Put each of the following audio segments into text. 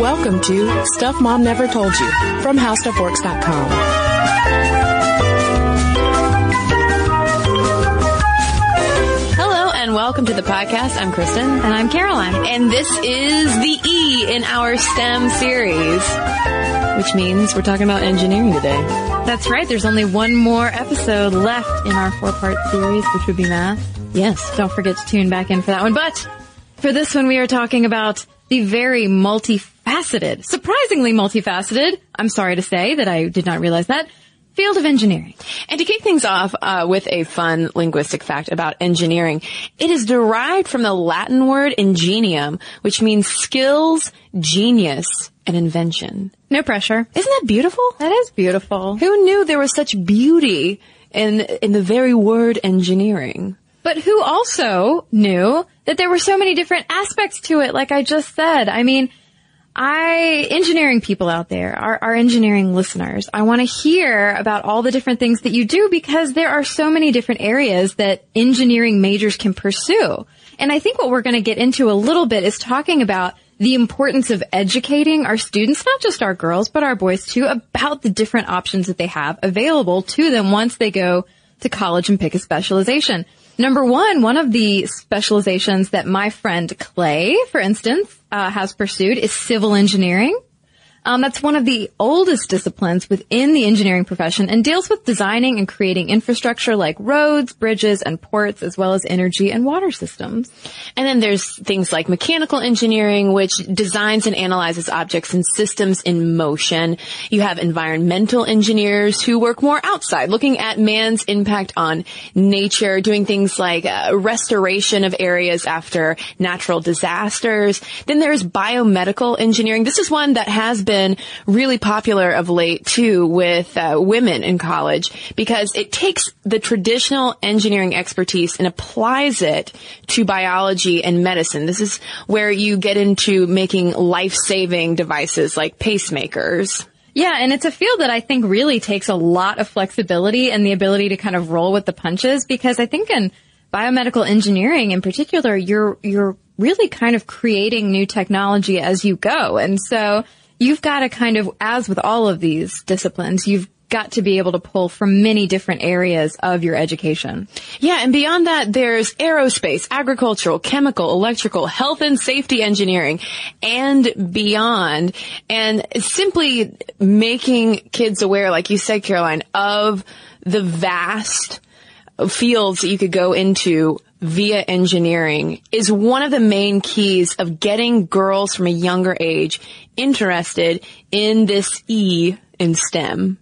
Welcome to Stuff Mom Never Told You from HowStuffWorks.com. Hello and welcome to the podcast. I'm Cristen. And I'm Caroline. And this is the E in our STEM series, which means we're talking about engineering today. That's right. There's only one more episode left in our four part series, which would be math. Yes. Don't forget to tune back in for that one. But for this one, we are talking about the very multifaceted, surprisingly multifaceted, I'm sorry to say that I did not realize that, field of engineering. And to kick things off uh, with a fun linguistic fact about engineering, it is derived from the Latin word ingenium, which means skills, genius, and invention. No pressure. Isn't that beautiful? That is beautiful. Who knew there was such beauty in in the very word engineering? But who also knew that there were so many different aspects to it, like I just said. I mean, I, engineering people out there, our, our engineering listeners, I want to hear about all the different things that you do because there are so many different areas that engineering majors can pursue. And I think what we're going to get into a little bit is talking about the importance of educating our students, not just our girls, but our boys too, about the different options that they have available to them once they go to college and pick a specialization. Number one, one of the specializations that my friend Clay, for instance, uh, has pursued is civil engineering. Um, that's one of the oldest disciplines within the engineering profession and deals with designing and creating infrastructure like roads, bridges, and ports, as well as energy and water systems. And then there's things like mechanical engineering, which designs and analyzes objects and systems in motion. You have environmental engineers who work more outside, looking at man's impact on nature, doing things like uh, restoration of areas after natural disasters. Then there's biomedical engineering. This is one that has been really popular of late too with uh, women in college because it takes the traditional engineering expertise and applies it to biology and medicine. This is where you get into making life-saving devices like pacemakers. Yeah, and it's a field that I think really takes a lot of flexibility and the ability to kind of roll with the punches because I think in biomedical engineering in particular, you're, you're really kind of creating new technology as you go. And so you've got to kind of, as with all of these disciplines, you've got to be able to pull from many different areas of your education. Yeah, and beyond that, there's aerospace, agricultural, chemical, electrical, health and safety engineering, and beyond. And simply making kids aware, like you said, Caroline, of the vast fields that you could go into via engineering is one of the main keys of getting girls from a younger age interested in this E in STEM.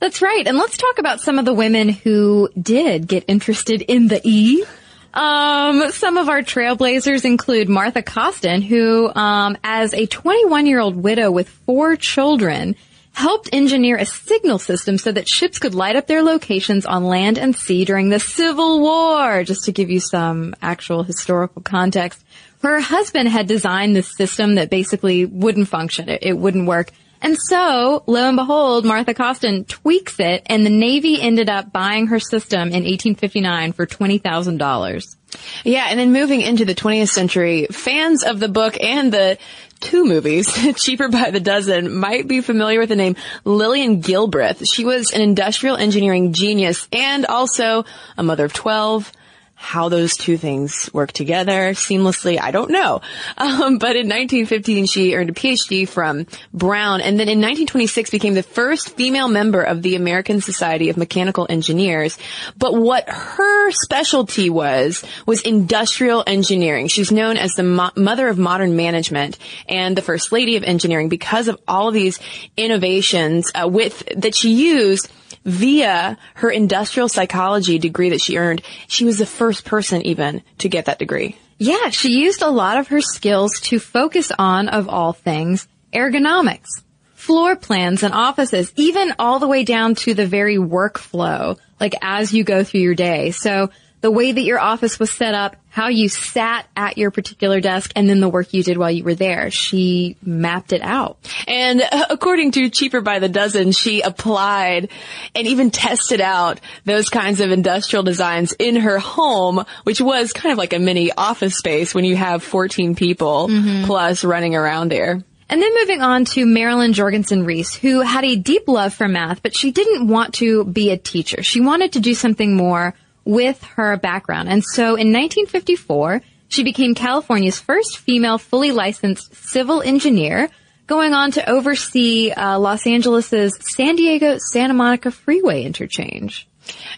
That's right. And let's talk about some of the women who did get interested in the E. Um, some of our trailblazers include Martha Coston, who, um, as a 21 year old widow with four children, helped engineer a signal system so that ships could light up their locations on land and sea during the Civil War. Just to give you some actual historical context. Her husband had designed this system that basically wouldn't function. It, it wouldn't work. And so, lo and behold, Martha Coston tweaks it and the Navy ended up buying her system in 1859 for $20,000. Yeah, and then moving into the 20th century, fans of the book and the two movies, Cheaper by the Dozen, might be familiar with the name Lillian Gilbreth. She was an industrial engineering genius and also a mother of 12, how those two things work together seamlessly, I don't know. Um, but in 1915, she earned a PhD from Brown, and then in 1926 became the first female member of the American Society of Mechanical Engineers. But what her specialty was was industrial engineering. She's known as the mo- mother of modern management and the first lady of engineering because of all of these innovations uh, with that she used via her industrial psychology degree that she earned. She was the first person even to get that degree. Yeah, she used a lot of her skills to focus on, of all things, ergonomics, floor plans and offices, even all the way down to the very workflow, like as you go through your day. So the way that your office was set up, how you sat at your particular desk, and then the work you did while you were there. She mapped it out. And according to Cheaper by the Dozen, she applied and even tested out those kinds of industrial designs in her home, which was kind of like a mini office space when you have 14 people mm-hmm. plus running around there. And then moving on to Marilyn Jorgenson Reece, who had a deep love for math, but she didn't want to be a teacher. She wanted to do something more with her background. And so in 1954, she became California's first female fully licensed civil engineer, going on to oversee uh, Los Angeles's San Diego Santa Monica freeway interchange.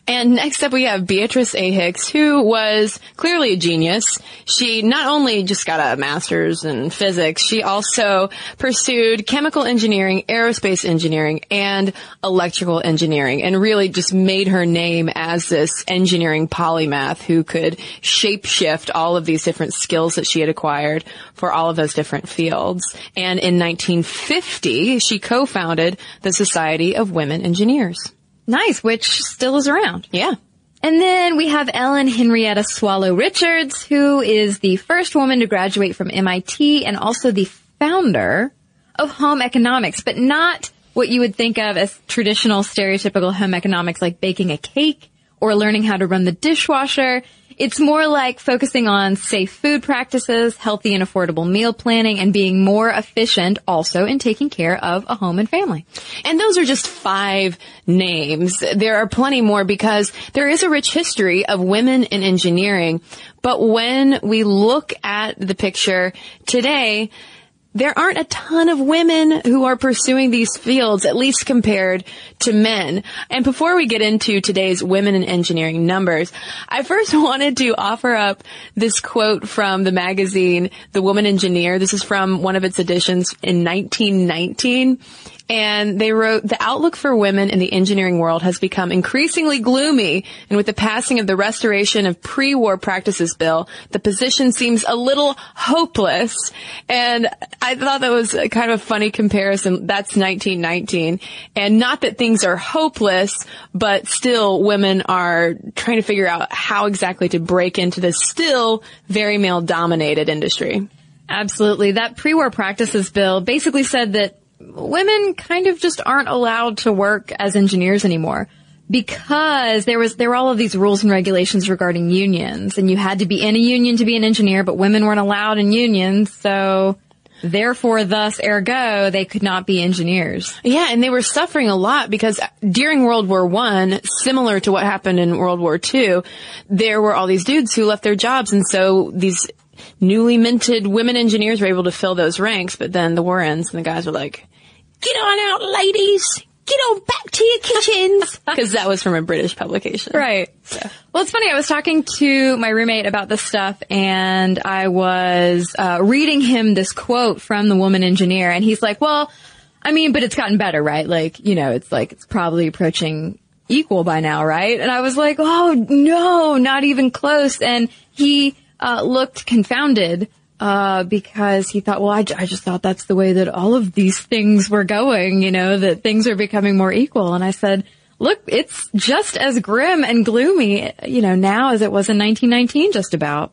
And next up we have Beatrice A. Hicks, who was clearly a genius. She not only just got a master's in physics, she also pursued chemical engineering, aerospace engineering, and electrical engineering, and really just made her name as this engineering polymath who could shapeshift all of these different skills that she had acquired for all of those different fields. And in 1950, she co-founded the Society of Women Engineers. Nice, which still is around. Yeah. And then we have Ellen Henrietta Swallow Richards, who is the first woman to graduate from MIT and also the founder of home economics, but not what you would think of as traditional stereotypical home economics like baking a cake or learning how to run the dishwasher. It's more like focusing on safe food practices, healthy and affordable meal planning, and being more efficient also in taking care of a home and family. And those are just five names. There are plenty more because there is a rich history of women in engineering. But when we look at the picture today, there aren't a ton of women who are pursuing these fields, at least compared to men. And before we get into today's women in engineering numbers, I first wanted to offer up this quote from the magazine, The Woman Engineer. This is from one of its editions in 1919. And they wrote, the outlook for women in the engineering world has become increasingly gloomy. And with the passing of the restoration of pre-war practices bill, the position seems a little hopeless. And I thought that was kind of a funny comparison. That's 1919. And not that things are hopeless, but still women are trying to figure out how exactly to break into this still very male dominated industry. Absolutely. That pre-war practices bill basically said that women kind of just aren't allowed to work as engineers anymore because there was there were all of these rules and regulations regarding unions and you had to be in a union to be an engineer but women weren't allowed in unions so therefore thus ergo they could not be engineers Yeah, and they were suffering a lot because during World War One, similar to what happened in World War Two, there were all these dudes who left their jobs, and so these newly minted women engineers were able to fill those ranks. But then the war ends, and the guys were like, "Get on out, ladies! Get on back to your kitchens!" Because that was from a British publication, Right. Well, it's funny. I was talking to my roommate about this stuff and I was uh, reading him this quote from the woman engineer and he's like, well, I mean, but it's gotten better, right? Like, you know, it's like, it's probably approaching equal by now, right? And I was like, oh no, not even close. And he uh, looked confounded uh, because he thought, well, I just thought that's the way that all of these things were going, you know, that things are becoming more equal. And I said, look, it's just as grim and gloomy, you know, now as it was in 1919, just about.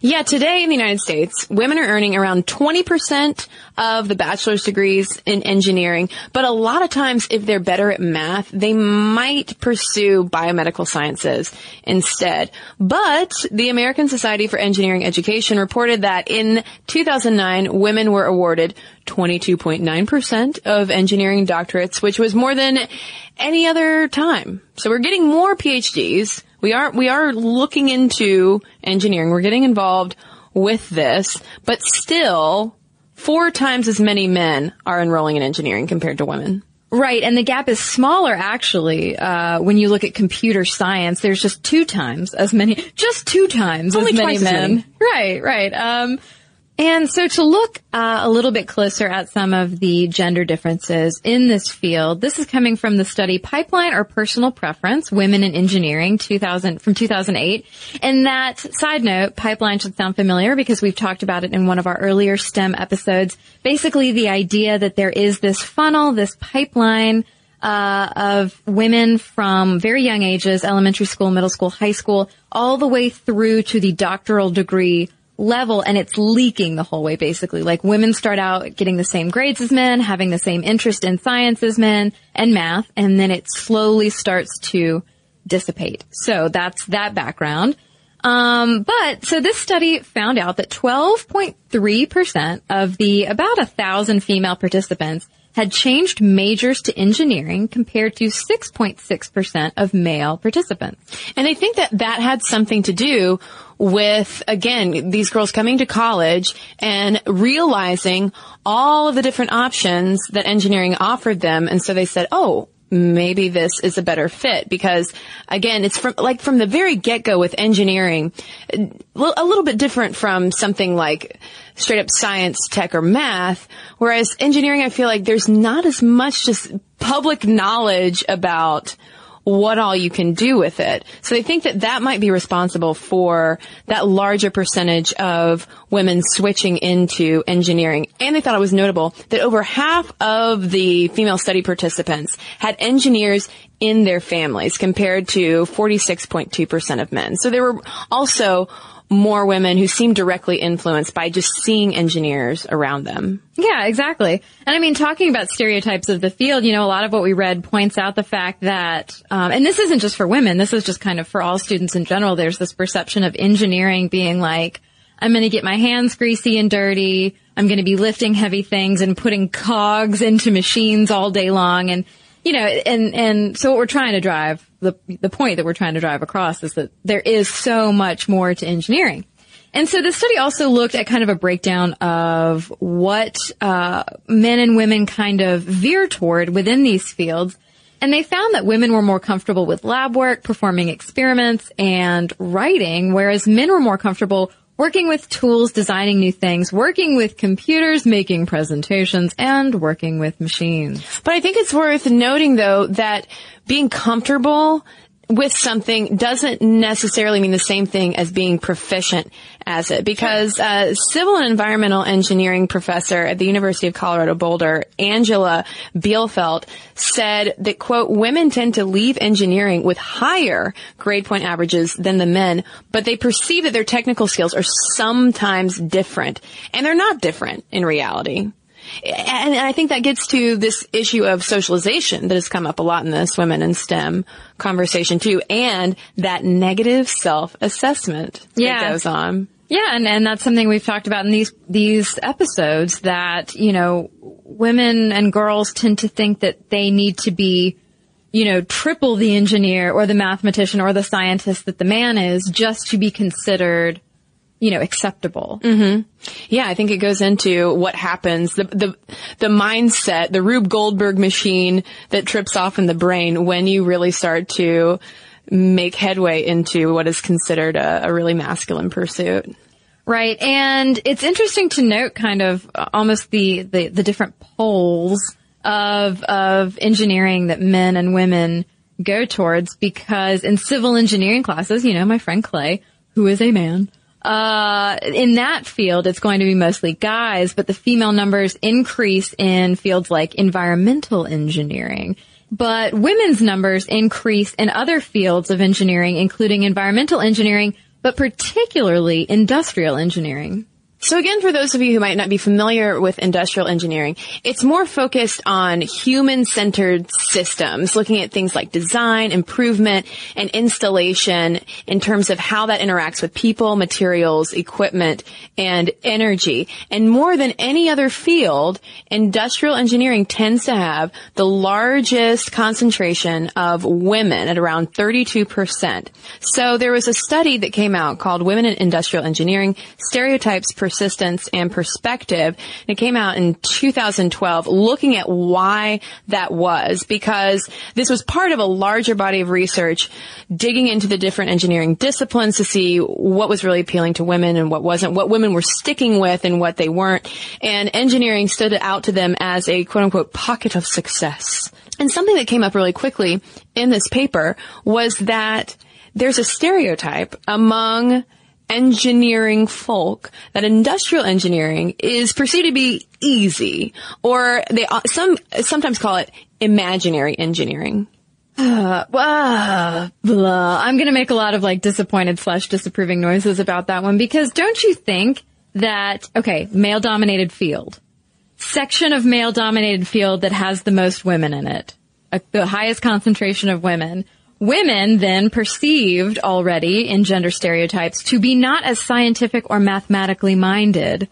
Yeah, today in the United States, women are earning around 20% of the bachelor's degrees in engineering, but a lot of times if they're better at math, they might pursue biomedical sciences instead. But the American Society for Engineering Education reported that in 2009, women were awarded 22.9% of engineering doctorates, which was more than any other time. So we're getting more PhDs. We are, we are looking into engineering. We're getting involved with this, but still four times as many men are enrolling in engineering compared to women. Right, and the gap is smaller actually. Uh, when you look at computer science, there's just two times as many, just two times Only as many twice as men. many. Right, right. Um, and so to look uh, a little bit closer at some of the gender differences in this field, this is coming from the study Pipeline or Personal Preference, Women in Engineering 2000, from 2008. And that side note, Pipeline should sound familiar because we've talked about it in one of our earlier STEM episodes. Basically the idea that there is this funnel, this pipeline, uh, of women from very young ages, elementary school, middle school, high school, all the way through to the doctoral degree level and it's leaking the whole way basically. Like women start out getting the same grades as men, having the same interest in science as men and math, and then it slowly starts to dissipate. So that's that background. Um, but so this study found out that 12.3% of the about a thousand female participants had changed majors to engineering compared to 6.6% of male participants. And I think that that had something to do with, again, these girls coming to college and realizing all of the different options that engineering offered them. And so they said, oh, maybe this is a better fit because again, it's from, like from the very get-go with engineering, a little bit different from something like straight up science, tech, or math. Whereas engineering, I feel like there's not as much just public knowledge about what all you can do with it. So they think that that might be responsible for that larger percentage of women switching into engineering. And they thought it was notable that over half of the female study participants had engineers in their families compared to 46.2% of men. So there were also more women who seem directly influenced by just seeing engineers around them. Yeah, exactly. And I mean, talking about stereotypes of the field, you know, a lot of what we read points out the fact that, um, and this isn't just for women, this is just kind of for all students in general. There's this perception of engineering being like, I'm going to get my hands greasy and dirty. I'm going to be lifting heavy things and putting cogs into machines all day long. And, you know, and, and so what we're trying to drive, the, the point that we're trying to drive across is that there is so much more to engineering. And so the study also looked at kind of a breakdown of what uh, men and women kind of veer toward within these fields. And they found that women were more comfortable with lab work, performing experiments, and writing, whereas men were more comfortable working with tools, designing new things, working with computers, making presentations, and working with machines. But I think it's worth noting though that being comfortable with something doesn't necessarily mean the same thing as being proficient as it. Because uh, civil and environmental engineering professor at the University of Colorado Boulder, Angela Bielefeldt, said that quote women tend to leave engineering with higher grade point averages than the men, but they perceive that their technical skills are sometimes different, and they're not different in reality. And I think that gets to this issue of socialization that has come up a lot in this women in STEM conversation too, and that negative self-assessment Yeah. that goes on. Yeah, and, and that's something we've talked about in these these episodes that, you know, women and girls tend to think that they need to be, you know, triple the engineer or the mathematician or the scientist that the man is just to be considered, you know, acceptable. Mm-hmm. Yeah, I think it goes into what happens, the, the, the mindset, the Rube Goldberg machine that trips off in the brain when you really start to make headway into what is considered a, a really masculine pursuit. Right. And it's interesting to note kind of almost the, the, the different poles of, of engineering that men and women go towards because in civil engineering classes, you know, my friend Clay, who is a man, uh, in that field, it's going to be mostly guys, but the female numbers increase in fields like environmental engineering. But women's numbers increase in other fields of engineering, including environmental engineering, but particularly industrial engineering. So again, for those of you who might not be familiar with industrial engineering, it's more focused on human-centered systems, looking at things like design, improvement, and installation in terms of how that interacts with people, materials, equipment, and energy. And more than any other field, industrial engineering tends to have the largest concentration of women at around 32%. So there was a study that came out called Women in Industrial Engineering, Stereotypes, persistence and perspective. And it came out in 2012 looking at why that was because this was part of a larger body of research digging into the different engineering disciplines to see what was really appealing to women and what wasn't, what women were sticking with and what they weren't. And engineering stood out to them as a quote unquote pocket of success. And something that came up really quickly in this paper was that there's a stereotype among engineering folk that industrial engineering is perceived to be easy or they some sometimes call it imaginary engineering. Uh, blah, blah. I'm going to make a lot of like disappointed slash disapproving noises about that one because don't you think that, okay, male dominated field, section of male dominated field that has the most women in it, uh, the highest concentration of women women then perceived already in gender stereotypes to be not as scientific or mathematically minded.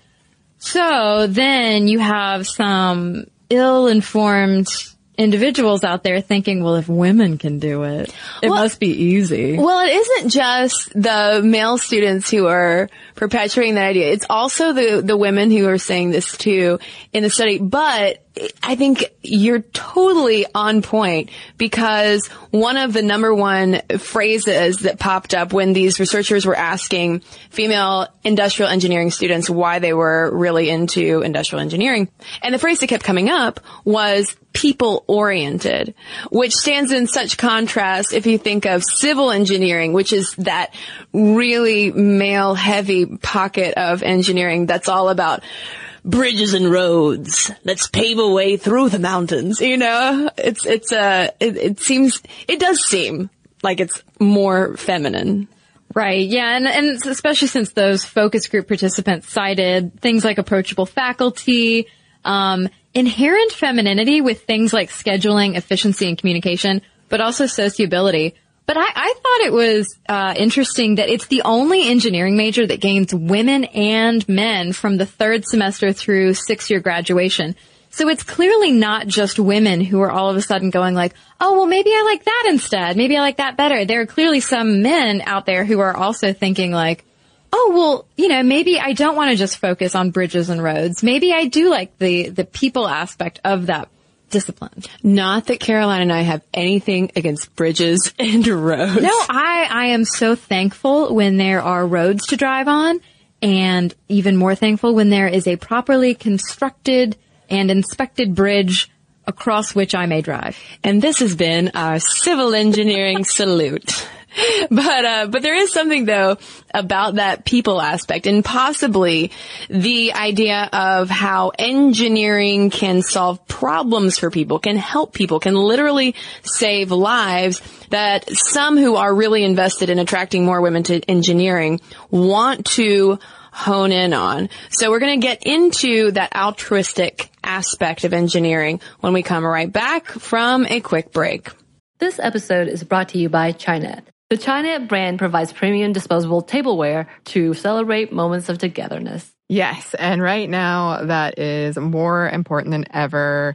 So then you have some ill-informed individuals out there thinking, well, if women can do it, it well, must be easy. Well, it isn't just the male students who are perpetuating that idea. It's also the, the women who are saying this too in the study. But I think you're totally on point because one of the number one phrases that popped up when these researchers were asking female industrial engineering students why they were really into industrial engineering. And the phrase that kept coming up was people oriented, which stands in such contrast if you think of civil engineering, which is that really male heavy pocket of engineering that's all about bridges and roads. Let's pave a way through the mountains. You know, it's, it's, uh, it, it seems, it does seem like it's more feminine. Right. Yeah. And, and especially since those focus group participants cited things like approachable faculty, um, inherent femininity with things like scheduling, efficiency, and communication, but also sociability. But I, I thought it was uh, interesting that it's the only engineering major that gains women and men from the third semester through six year graduation. So it's clearly not just women who are all of a sudden going like, oh, well, maybe I like that instead. Maybe I like that better. There are clearly some men out there who are also thinking like, oh, well, you know, maybe I don't want to just focus on bridges and roads. Maybe I do like the, the people aspect of that discipline. Not that Caroline and I have anything against bridges and roads. No, I, I am so thankful when there are roads to drive on and even more thankful when there is a properly constructed and inspected bridge across which I may drive. And this has been our civil engineering salute. but uh, but there is something though about that people aspect and possibly the idea of how engineering can solve problems for people, can help people, can literally save lives that some who are really invested in attracting more women to engineering want to hone in on. So we're going to get into that altruistic aspect of engineering when we come right back from a quick break. This episode is brought to you by Chinet. The Chinet brand provides premium disposable tableware to celebrate moments of togetherness. Yes, and right now that is more important than ever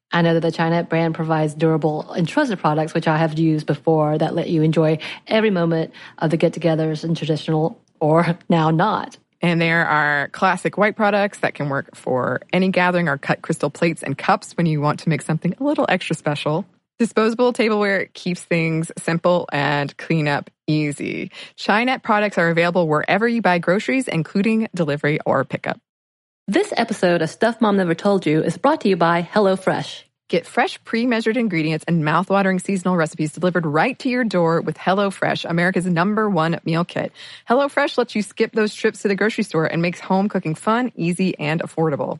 i know that the chinet brand provides durable and trusted products which i have used before that let you enjoy every moment of the get-togethers and traditional or now not and there are classic white products that can work for any gathering or cut crystal plates and cups when you want to make something a little extra special. Disposable tableware keeps things simple and cleanup easy. Chinet products are available wherever you buy groceries, including delivery or pickup. This episode of Stuff Mom Never Told You is brought to you by HelloFresh. Get fresh, pre-measured ingredients and mouth-watering seasonal recipes delivered right to your door with HelloFresh, America's number one meal kit. HelloFresh lets you skip those trips to the grocery store and makes home cooking fun, easy, and affordable.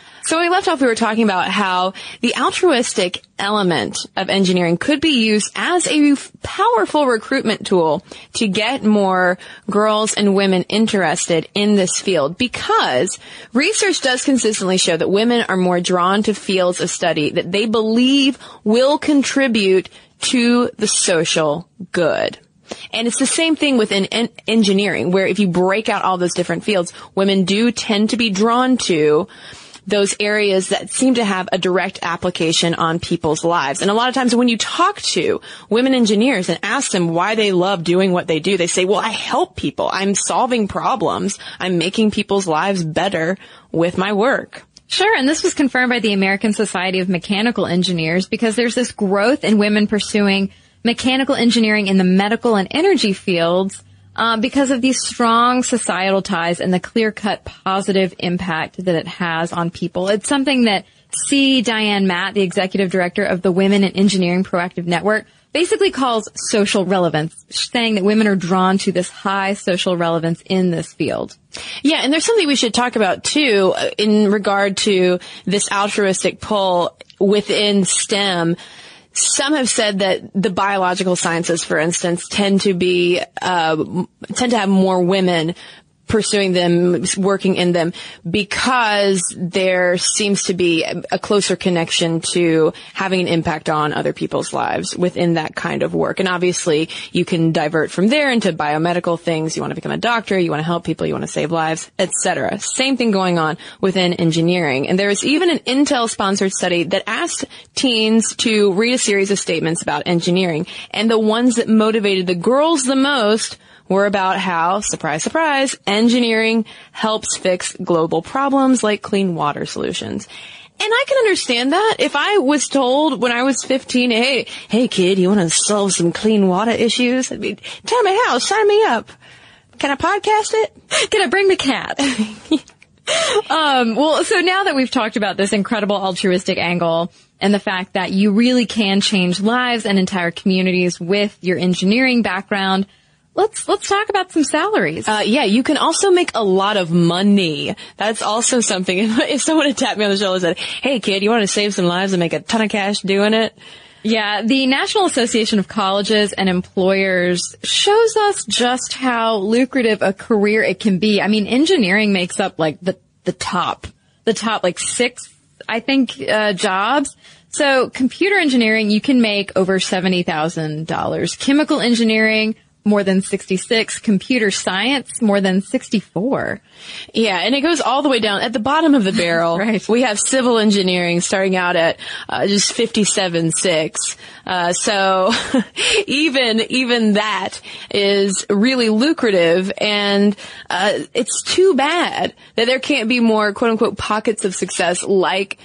So when we left off, we were talking about how the altruistic element of engineering could be used as a powerful recruitment tool to get more girls and women interested in this field because research does consistently show that women are more drawn to fields of study that they believe will contribute to the social good. And it's the same thing within en- engineering, where if you break out all those different fields, women do tend to be drawn to those areas that seem to have a direct application on people's lives. And a lot of times when you talk to women engineers and ask them why they love doing what they do, they say, well, I help people. I'm solving problems. I'm making people's lives better with my work. Sure, and this was confirmed by the American Society of Mechanical Engineers because there's this growth in women pursuing mechanical engineering in the medical and energy fields uh, because of these strong societal ties and the clear-cut positive impact that it has on people. It's something that C. Diane Matt, the executive director of the Women in Engineering Proactive Network, basically calls social relevance, saying that women are drawn to this high social relevance in this field. Yeah, and there's something we should talk about too uh, in regard to this altruistic pull within STEM some have said that the biological sciences, for instance, tend to be uh, tend to have more women pursuing them, working in them, because there seems to be a closer connection to having an impact on other people's lives within that kind of work. And obviously, you can divert from there into biomedical things. You want to become a doctor, you want to help people, you want to save lives, etc. Same thing going on within engineering. And there is even an Intel-sponsored study that asked teens to read a series of statements about engineering, and the ones that motivated the girls the most were about how, surprise, surprise, engineering helps fix global problems like clean water solutions. And I can understand that. If I was told when I was 15, hey, hey kid, you want to solve some clean water issues? I'd be, tell me how, sign me up. Can I podcast it? Can I bring the cat? um, well, so now that we've talked about this incredible altruistic angle and the fact that you really can change lives and entire communities with your engineering background, Let's let's talk about some salaries. Uh, yeah, you can also make a lot of money. That's also something. If someone had tapped me on the shoulder and said, "Hey, kid, you want to save some lives and make a ton of cash doing it?" Yeah, the National Association of Colleges and Employers shows us just how lucrative a career it can be. I mean, engineering makes up like the the top, the top like six, I think, uh, jobs. So computer engineering, you can make over seventy thousand dollars. Chemical engineering more than 66, computer science more than 64. Yeah, and it goes all the way down at the bottom of the barrel. right. We have civil engineering starting out at uh, just 57.6. Uh, so even even that is really lucrative, and uh, it's too bad that there can't be more quote unquote pockets of success like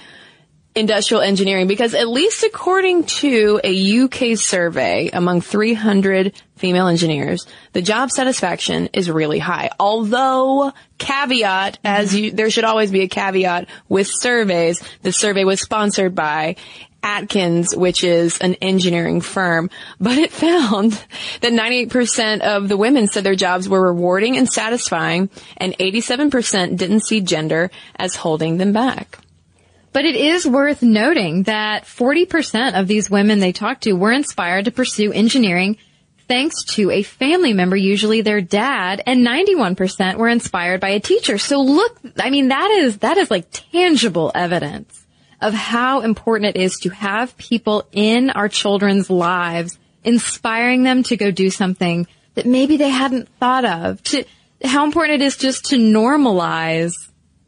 industrial engineering because at least according to a UK survey among 300 female engineers, the job satisfaction is really high. Although caveat, as you, there should always be a caveat with surveys. The survey was sponsored by Atkins, which is an engineering firm, but it found that 98% of the women said their jobs were rewarding and satisfying, and 87% didn't see gender as holding them back. But it is worth noting that 40% of these women they talked to were inspired to pursue engineering thanks to a family member, usually their dad, and 91% were inspired by a teacher. So look, I mean, that is, that is like tangible evidence of how important it is to have people in our children's lives, inspiring them to go do something that maybe they hadn't thought of, to how important it is just to normalize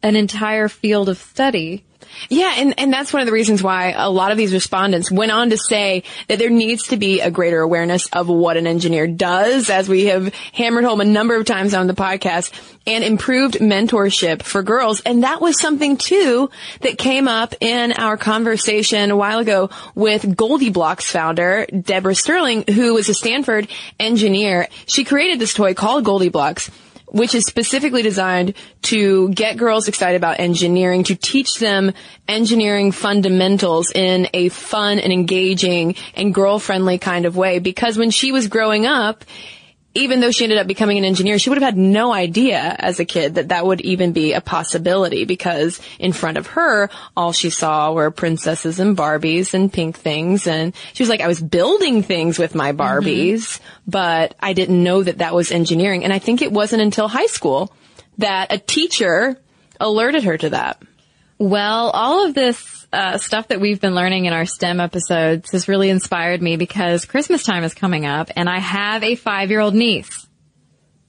an entire field of study. Yeah, and, and that's one of the reasons why a lot of these respondents went on to say that there needs to be a greater awareness of what an engineer does, as we have hammered home a number of times on the podcast, and improved mentorship for girls. And that was something too that came up in our conversation a while ago with GoldieBlox founder Deborah Sterling, who was a Stanford engineer. She created this toy called GoldieBlox which is specifically designed to get girls excited about engineering, to teach them engineering fundamentals in a fun and engaging and girl-friendly kind of way. Because when she was growing up, even though she ended up becoming an engineer, she would have had no idea as a kid that that would even be a possibility because in front of her, all she saw were princesses and Barbies and pink things. And she was like, I was building things with my Barbies, mm-hmm. but I didn't know that that was engineering. And I think it wasn't until high school that a teacher alerted her to that. Well, all of this uh, stuff that we've been learning in our STEM episodes has really inspired me because Christmas time is coming up and I have a five year old niece.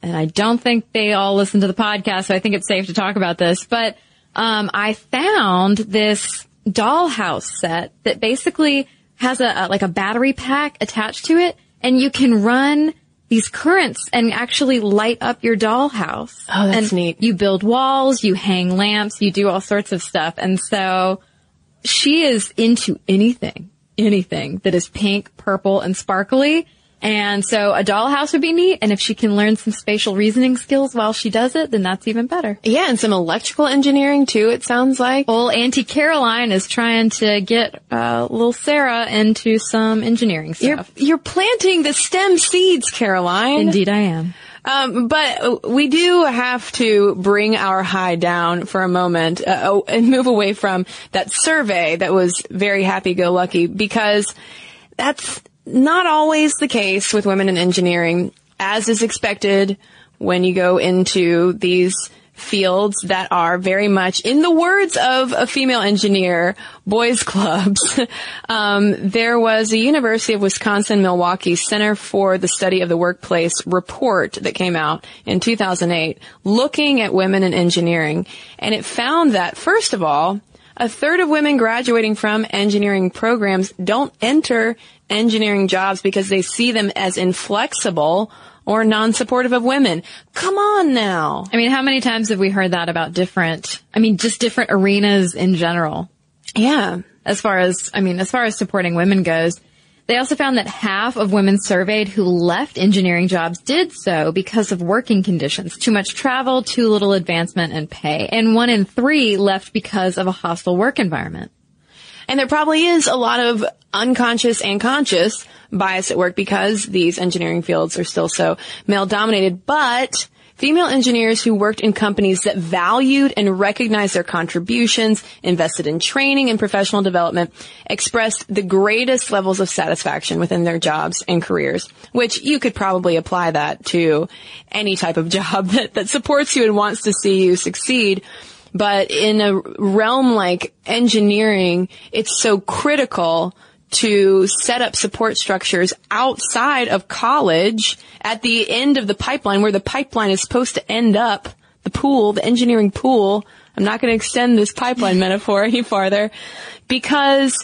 And I don't think they all listen to the podcast, so I think it's safe to talk about this. But um, I found this dollhouse set that basically has a, a like a battery pack attached to it, and you can run these currents and actually light up your dollhouse. Oh, that's and neat. You build walls, you hang lamps, you do all sorts of stuff. And so she is into anything, anything that is pink, purple, and sparkly. And so a dollhouse would be neat. And if she can learn some spatial reasoning skills while she does it, then that's even better. Yeah, and some electrical engineering too, it sounds like. Well, Auntie Caroline is trying to get uh, little Sarah into some engineering stuff. You're, you're planting the STEM seeds, Caroline. Indeed I am. Um, but we do have to bring our high down for a moment uh, oh, and move away from that survey that was very happy-go-lucky because that's not always the case with women in engineering, as is expected when you go into these fields that are very much, in the words of a female engineer, boys clubs. um, there was a University of Wisconsin Milwaukee Center for the Study of the Workplace report that came out in 2008 looking at women in engineering. And it found that, first of all, a third of women graduating from engineering programs don't enter engineering jobs because they see them as inflexible or non-supportive of women. Come on now. I mean, how many times have we heard that about different, I mean, just different arenas in general? Yeah. As far as, I mean, as far as supporting women goes, they also found that half of women surveyed who left engineering jobs did so because of working conditions. Too much travel, too little advancement and pay. And one in three left because of a hostile work environment. And there probably is a lot of unconscious and conscious bias at work because these engineering fields are still so male dominated. But female engineers who worked in companies that valued and recognized their contributions, invested in training and professional development, expressed the greatest levels of satisfaction within their jobs and careers, which you could probably apply that to any type of job that, that supports you and wants to see you succeed. But in a realm like engineering, it's so critical to set up support structures outside of college at the end of the pipeline where the pipeline is supposed to end up the pool, the engineering pool. I'm not going to extend this pipeline metaphor any farther because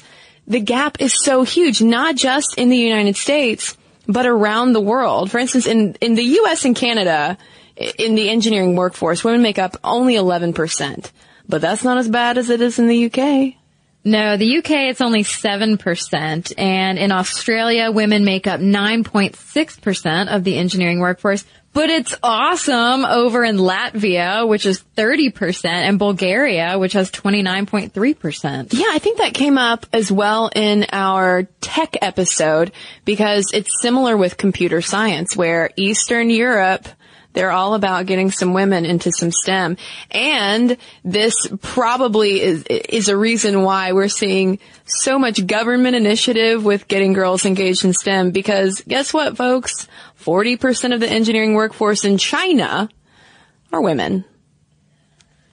the gap is so huge, not just in the United States, but around the world. For instance, in, in the US and Canada, in the engineering workforce, women make up only 11%. But that's not as bad as it is in the UK. No, the UK it's only 7% and in Australia women make up 9.6% of the engineering workforce. But it's awesome over in Latvia, which is 30%, and Bulgaria, which has 29.3%. Yeah, I think that came up as well in our tech episode because it's similar with computer science where Eastern Europe They're all about getting some women into some STEM. And this probably is, is a reason why we're seeing so much government initiative with getting girls engaged in STEM because guess what, folks? 40% of the engineering workforce in China are women.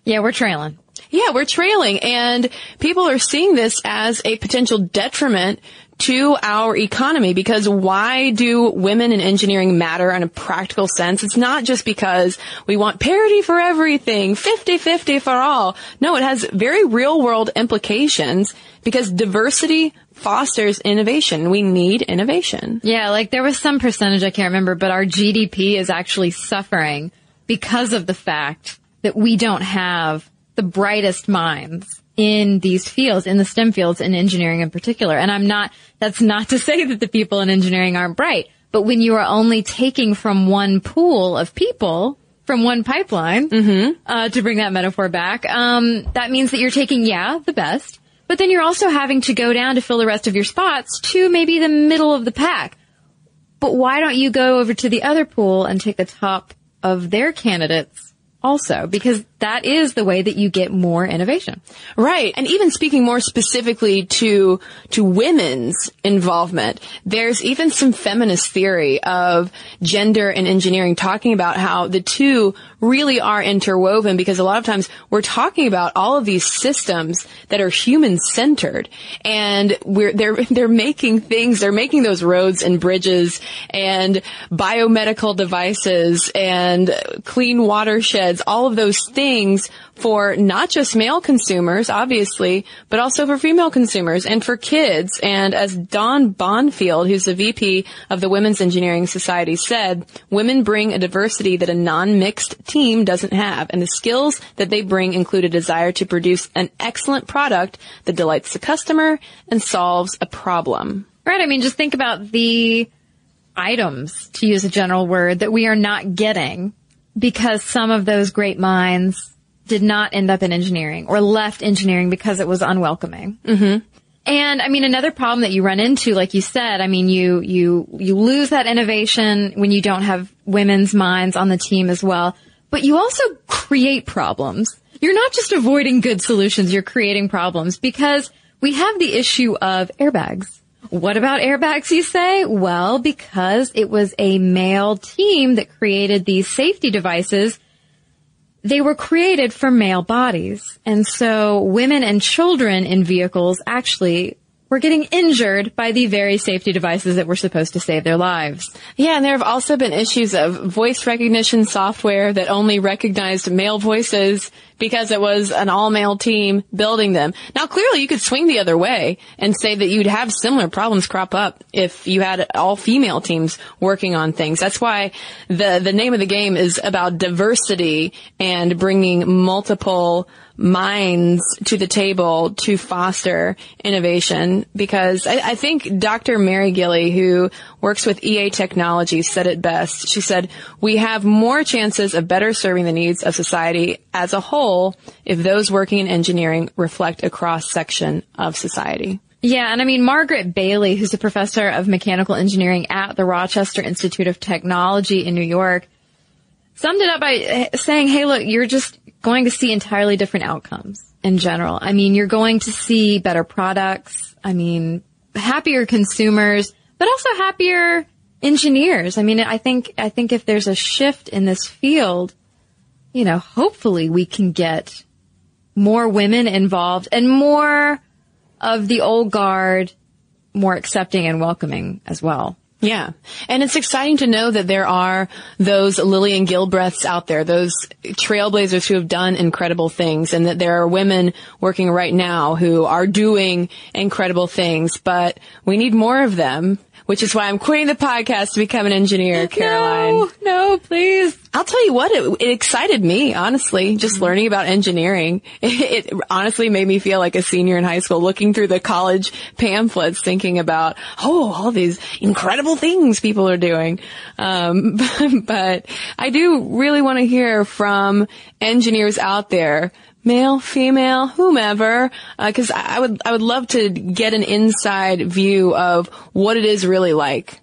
Yeah, we're trailing. Yeah, we're trailing and people are seeing this as a potential detriment to our economy because why do women in engineering matter in a practical sense? It's not just because we want parity for everything, 50-50 for all. No, it has very real world implications because diversity fosters innovation. We need innovation. Yeah, like there was some percentage I can't remember, but our GDP is actually suffering because of the fact that we don't have the brightest minds in these fields, in the STEM fields, in engineering in particular. And I'm not, that's not to say that the people in engineering aren't bright, but when you are only taking from one pool of people, from one pipeline, uh, to bring that metaphor back, um, that means that you're taking, yeah, the best, but then you're also having to go down to fill the rest of your spots to maybe the middle of the pack. But why don't you go over to the other pool and take the top of their candidates also? Because that is the way that you get more innovation. Right. And even speaking more specifically to, to women's involvement, there's even some feminist theory of gender and engineering talking about how the two really are interwoven because a lot of times we're talking about all of these systems that are human centered and we're, they're, they're making things, they're making those roads and bridges and biomedical devices and clean watersheds, all of those things for not just male consumers, obviously, but also for female consumers and for kids. And as Dawn Bonfield, who's the VP of the Women's Engineering Society said, women bring a diversity that a non-mixed team doesn't have. And the skills that they bring include a desire to produce an excellent product that delights the customer and solves a problem. Right. I mean, just think about the items, to use a general word, that we are not getting because some of those great minds did not end up in engineering or left engineering because it was unwelcoming. Mm-hmm. And I mean, another problem that you run into, like you said, I mean, you, you, you lose that innovation when you don't have women's minds on the team as well, but you also create problems. You're not just avoiding good solutions, you're creating problems because we have the issue of airbags. What about airbags, you say? Well, because it was a male team that created these safety devices they were created for male bodies. And so women and children in vehicles actually were getting injured by the very safety devices that were supposed to save their lives. Yeah, and there have also been issues of voice recognition software that only recognized male voices because it was an all-male team building them. Now clearly you could swing the other way and say that you'd have similar problems crop up if you had all-female teams working on things. That's why the, the name of the game is about diversity and bringing multiple minds to the table to foster innovation because I, I, think Dr. Mary Gilly, who works with EA Technology, said it best. She said, we have more chances of better serving the needs of society as a whole if those working in engineering reflect a cross section of society. Yeah, and I mean, Margaret Bailey, who's a professor of mechanical engineering at the Rochester Institute of Technology in New York, summed it up by eh, saying, hey, look, you're just going to see entirely different outcomes in general. I mean, you're going to see better products. I mean, happier consumers, but also happier engineers. I mean, I think, I think if there's a shift in this field, you know, hopefully we can get more women involved and more of the old guard more accepting and welcoming as well. Yeah. And it's exciting to know that there are those Lillian Gilbreths out there, those trailblazers who have done incredible things and that there are women working right now who are doing incredible things, but we need more of them which is why I'm quitting the podcast to become an engineer, Caroline. No, no, please. I'll tell you what, it, it excited me, honestly, just mm-hmm. learning about engineering. It, it, honestly made me feel like a senior in high school looking through the college pamphlets thinking about, oh, all these incredible things people are doing. Um, but I do really want to hear from engineers out there male, female, whomever, because uh, I would I would love to get an inside view of what it is really like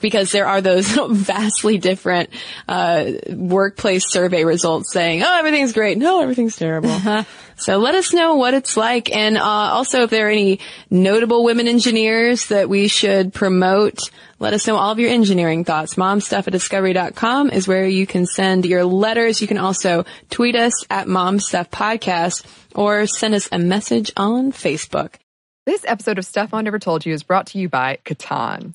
because there are those vastly different uh, workplace survey results saying, "Oh, everything's great." No, everything's terrible. so let us know what it's like, and uh, also if there are any notable women engineers that we should promote. Let us know all of your engineering thoughts. Momstuff at discovery.com is where you can send your letters. You can also tweet us at Momstuff Podcast or send us a message on Facebook. This episode of Stuff Mom Never Told You is brought to you by Catan.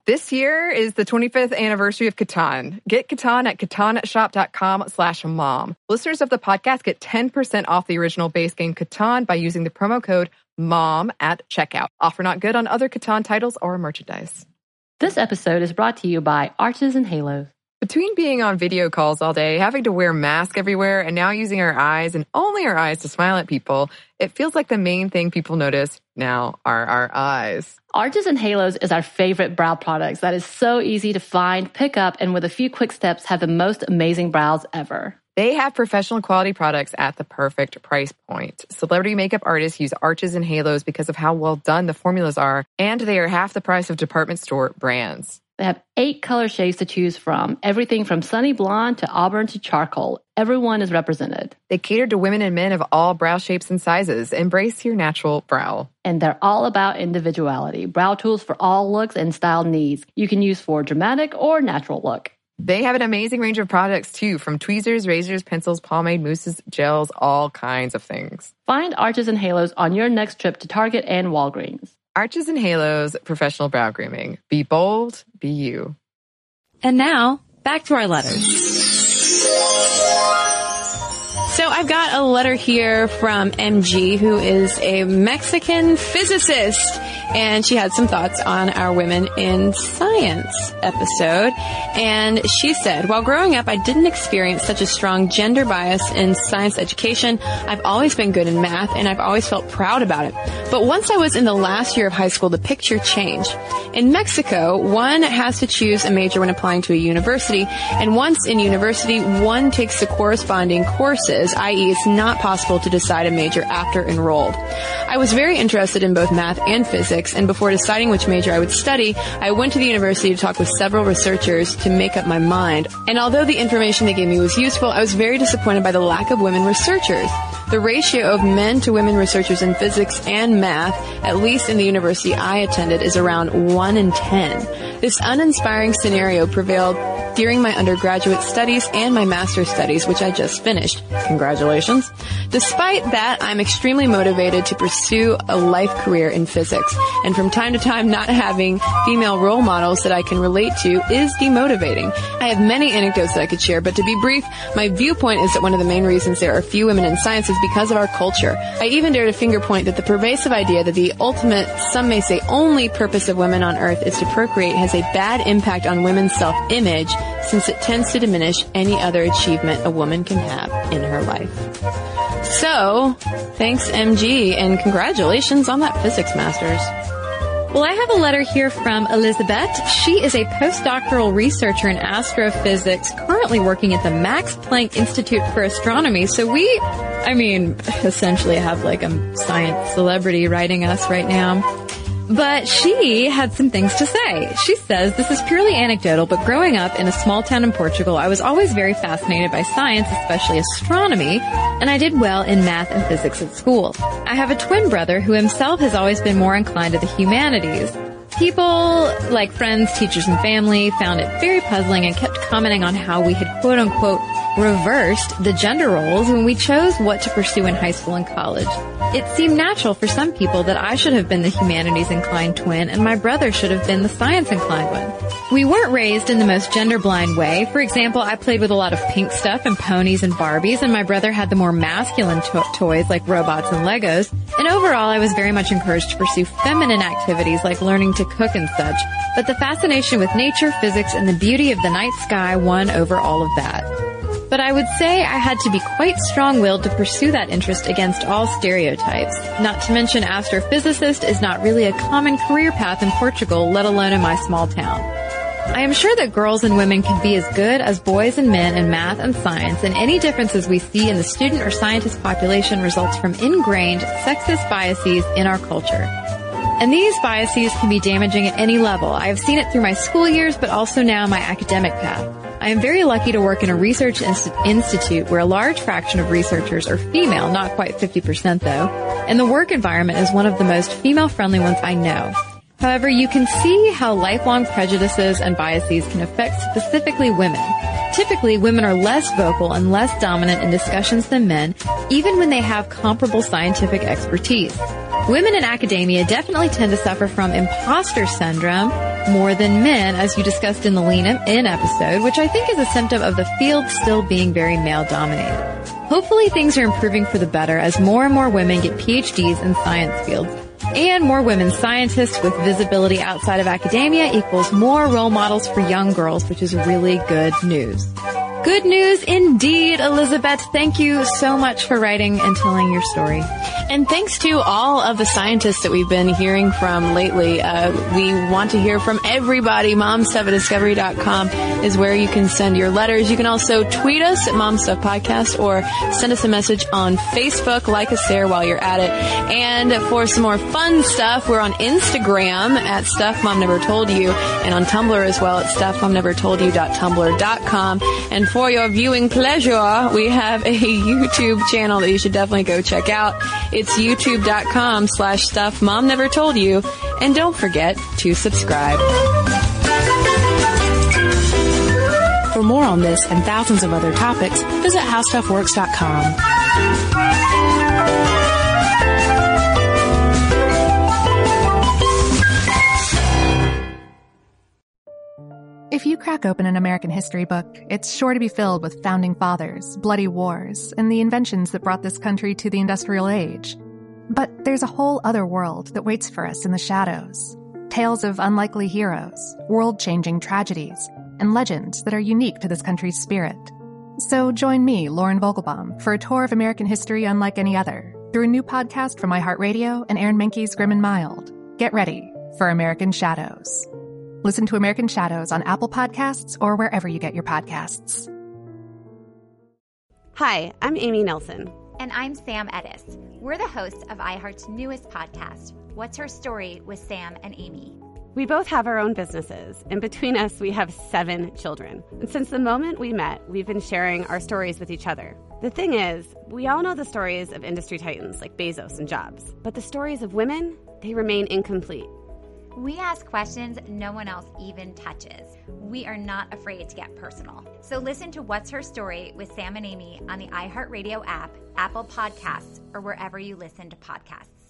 This year is the 25th anniversary of Catan. Get Catan at catanshop.com slash mom. Listeners of the podcast get 10% off the original base game Catan by using the promo code MOM at checkout. Offer not good on other Catan titles or merchandise. This episode is brought to you by Arches and Halos. Between being on video calls all day, having to wear masks everywhere, and now using our eyes and only our eyes to smile at people, it feels like the main thing people notice now are our eyes. Arches and Halos is our favorite brow products that is so easy to find, pick up, and with a few quick steps have the most amazing brows ever. They have professional quality products at the perfect price point. Celebrity makeup artists use arches and halos because of how well done the formulas are, and they are half the price of department store brands. They have eight color shades to choose from, everything from sunny blonde to auburn to charcoal. Everyone is represented. They cater to women and men of all brow shapes and sizes. Embrace your natural brow. And they're all about individuality. Brow tools for all looks and style needs. You can use for dramatic or natural look. They have an amazing range of products too, from tweezers, razors, pencils, pomade, mousses, gels, all kinds of things. Find Arches and Halos on your next trip to Target and Walgreens. Arches and Halos Professional Brow Grooming. Be bold, be you. And now, back to our letters. So I've got a letter here from MG, who is a Mexican physicist, and she had some thoughts on our Women in Science episode. And she said, while growing up, I didn't experience such a strong gender bias in science education. I've always been good in math, and I've always felt proud about it. But once I was in the last year of high school, the picture changed. In Mexico, one has to choose a major when applying to a university, and once in university, one takes the corresponding courses i.e. it's not possible to decide a major after enrolled. I was very interested in both math and physics, and before deciding which major I would study, I went to the university to talk with several researchers to make up my mind. And although the information they gave me was useful, I was very disappointed by the lack of women researchers. The ratio of men to women researchers in physics and math, at least in the university I attended, is around 1 in 10. This uninspiring scenario prevailed during my undergraduate studies and my master's studies, which I just finished. Congratulations. Despite that, I'm extremely motivated to pursue a life career in physics. And from time to time, not having female role models that I can relate to is demotivating. I have many anecdotes that I could share, but to be brief, my viewpoint is that one of the main reasons there are few women in science is because of our culture. I even dare to finger point that the pervasive idea that the ultimate, some may say only purpose of women on earth is to procreate has a bad impact on women's self-image since it tends to diminish any other achievement a woman can have in her life. So, thanks MG and congratulations on that physics masters. Well, I have a letter here from Elizabeth. She is a postdoctoral researcher in astrophysics, currently working at the Max Planck Institute for Astronomy. So we, I mean, essentially have like a science celebrity writing us right now. But she had some things to say. She says, this is purely anecdotal, but growing up in a small town in Portugal, I was always very fascinated by science, especially astronomy, and I did well in math and physics at school. I have a twin brother who himself has always been more inclined to the humanities. People like friends, teachers, and family found it very puzzling and kept commenting on how we had quote unquote reversed the gender roles when we chose what to pursue in high school and college. It seemed natural for some people that I should have been the humanities inclined twin and my brother should have been the science inclined one. We weren't raised in the most gender blind way. For example, I played with a lot of pink stuff and ponies and Barbies and my brother had the more masculine to- toys like robots and Legos. And overall, I was very much encouraged to pursue feminine activities like learning to cook and such. But the fascination with nature, physics, and the beauty of the night sky won over all of that. But I would say I had to be quite strong-willed to pursue that interest against all stereotypes. Not to mention astrophysicist is not really a common career path in Portugal, let alone in my small town. I am sure that girls and women can be as good as boys and men in math and science, and any differences we see in the student or scientist population results from ingrained sexist biases in our culture. And these biases can be damaging at any level. I have seen it through my school years, but also now my academic path. I am very lucky to work in a research inst- institute where a large fraction of researchers are female, not quite 50% though, and the work environment is one of the most female friendly ones I know. However, you can see how lifelong prejudices and biases can affect specifically women. Typically, women are less vocal and less dominant in discussions than men, even when they have comparable scientific expertise. Women in academia definitely tend to suffer from imposter syndrome more than men, as you discussed in the Lean In episode, which I think is a symptom of the field still being very male dominated. Hopefully things are improving for the better as more and more women get PhDs in science fields. And more women scientists with visibility outside of academia equals more role models for young girls, which is really good news. Good news indeed, Elizabeth. Thank you so much for writing and telling your story. And thanks to all of the scientists that we've been hearing from lately. Uh, we want to hear from everybody. Momstuff at discovery.com is where you can send your letters. You can also tweet us at Momstuff Podcast or send us a message on Facebook. Like us there while you're at it. And for some more fun stuff, we're on Instagram at Stuff Mom Never Told You and on Tumblr as well at stuffmomnevertoldyou.tumblr.com. And for your viewing pleasure, we have a YouTube channel that you should definitely go check out. It's youtube.com slash stuff mom never told you. And don't forget to subscribe. For more on this and thousands of other topics, visit howstuffworks.com. If you crack open an American history book, it's sure to be filled with founding fathers, bloody wars, and the inventions that brought this country to the industrial age. But there's a whole other world that waits for us in the shadows. Tales of unlikely heroes, world-changing tragedies, and legends that are unique to this country's spirit. So join me, Lauren Vogelbaum, for a tour of American history unlike any other through a new podcast from iHeartRadio and Aaron Mahnke's Grim and Mild. Get ready for American Shadows. Listen to American Shadows on Apple Podcasts or wherever you get your podcasts. Hi, I'm Amy Nelson. And I'm Sam Ennis. We're the hosts of iHeart's newest podcast, What's Her Story with Sam and Amy. We both have our own businesses, and between us, we have seven children. And since the moment we met, we've been sharing our stories with each other. The thing is, we all know the stories of industry titans like Bezos and Jobs, but the stories of women, they remain incomplete. We ask questions no one else even touches. We are not afraid to get personal. So listen to What's Her Story with Sam and Amy on the iHeartRadio app, Apple Podcasts, or wherever you listen to podcasts.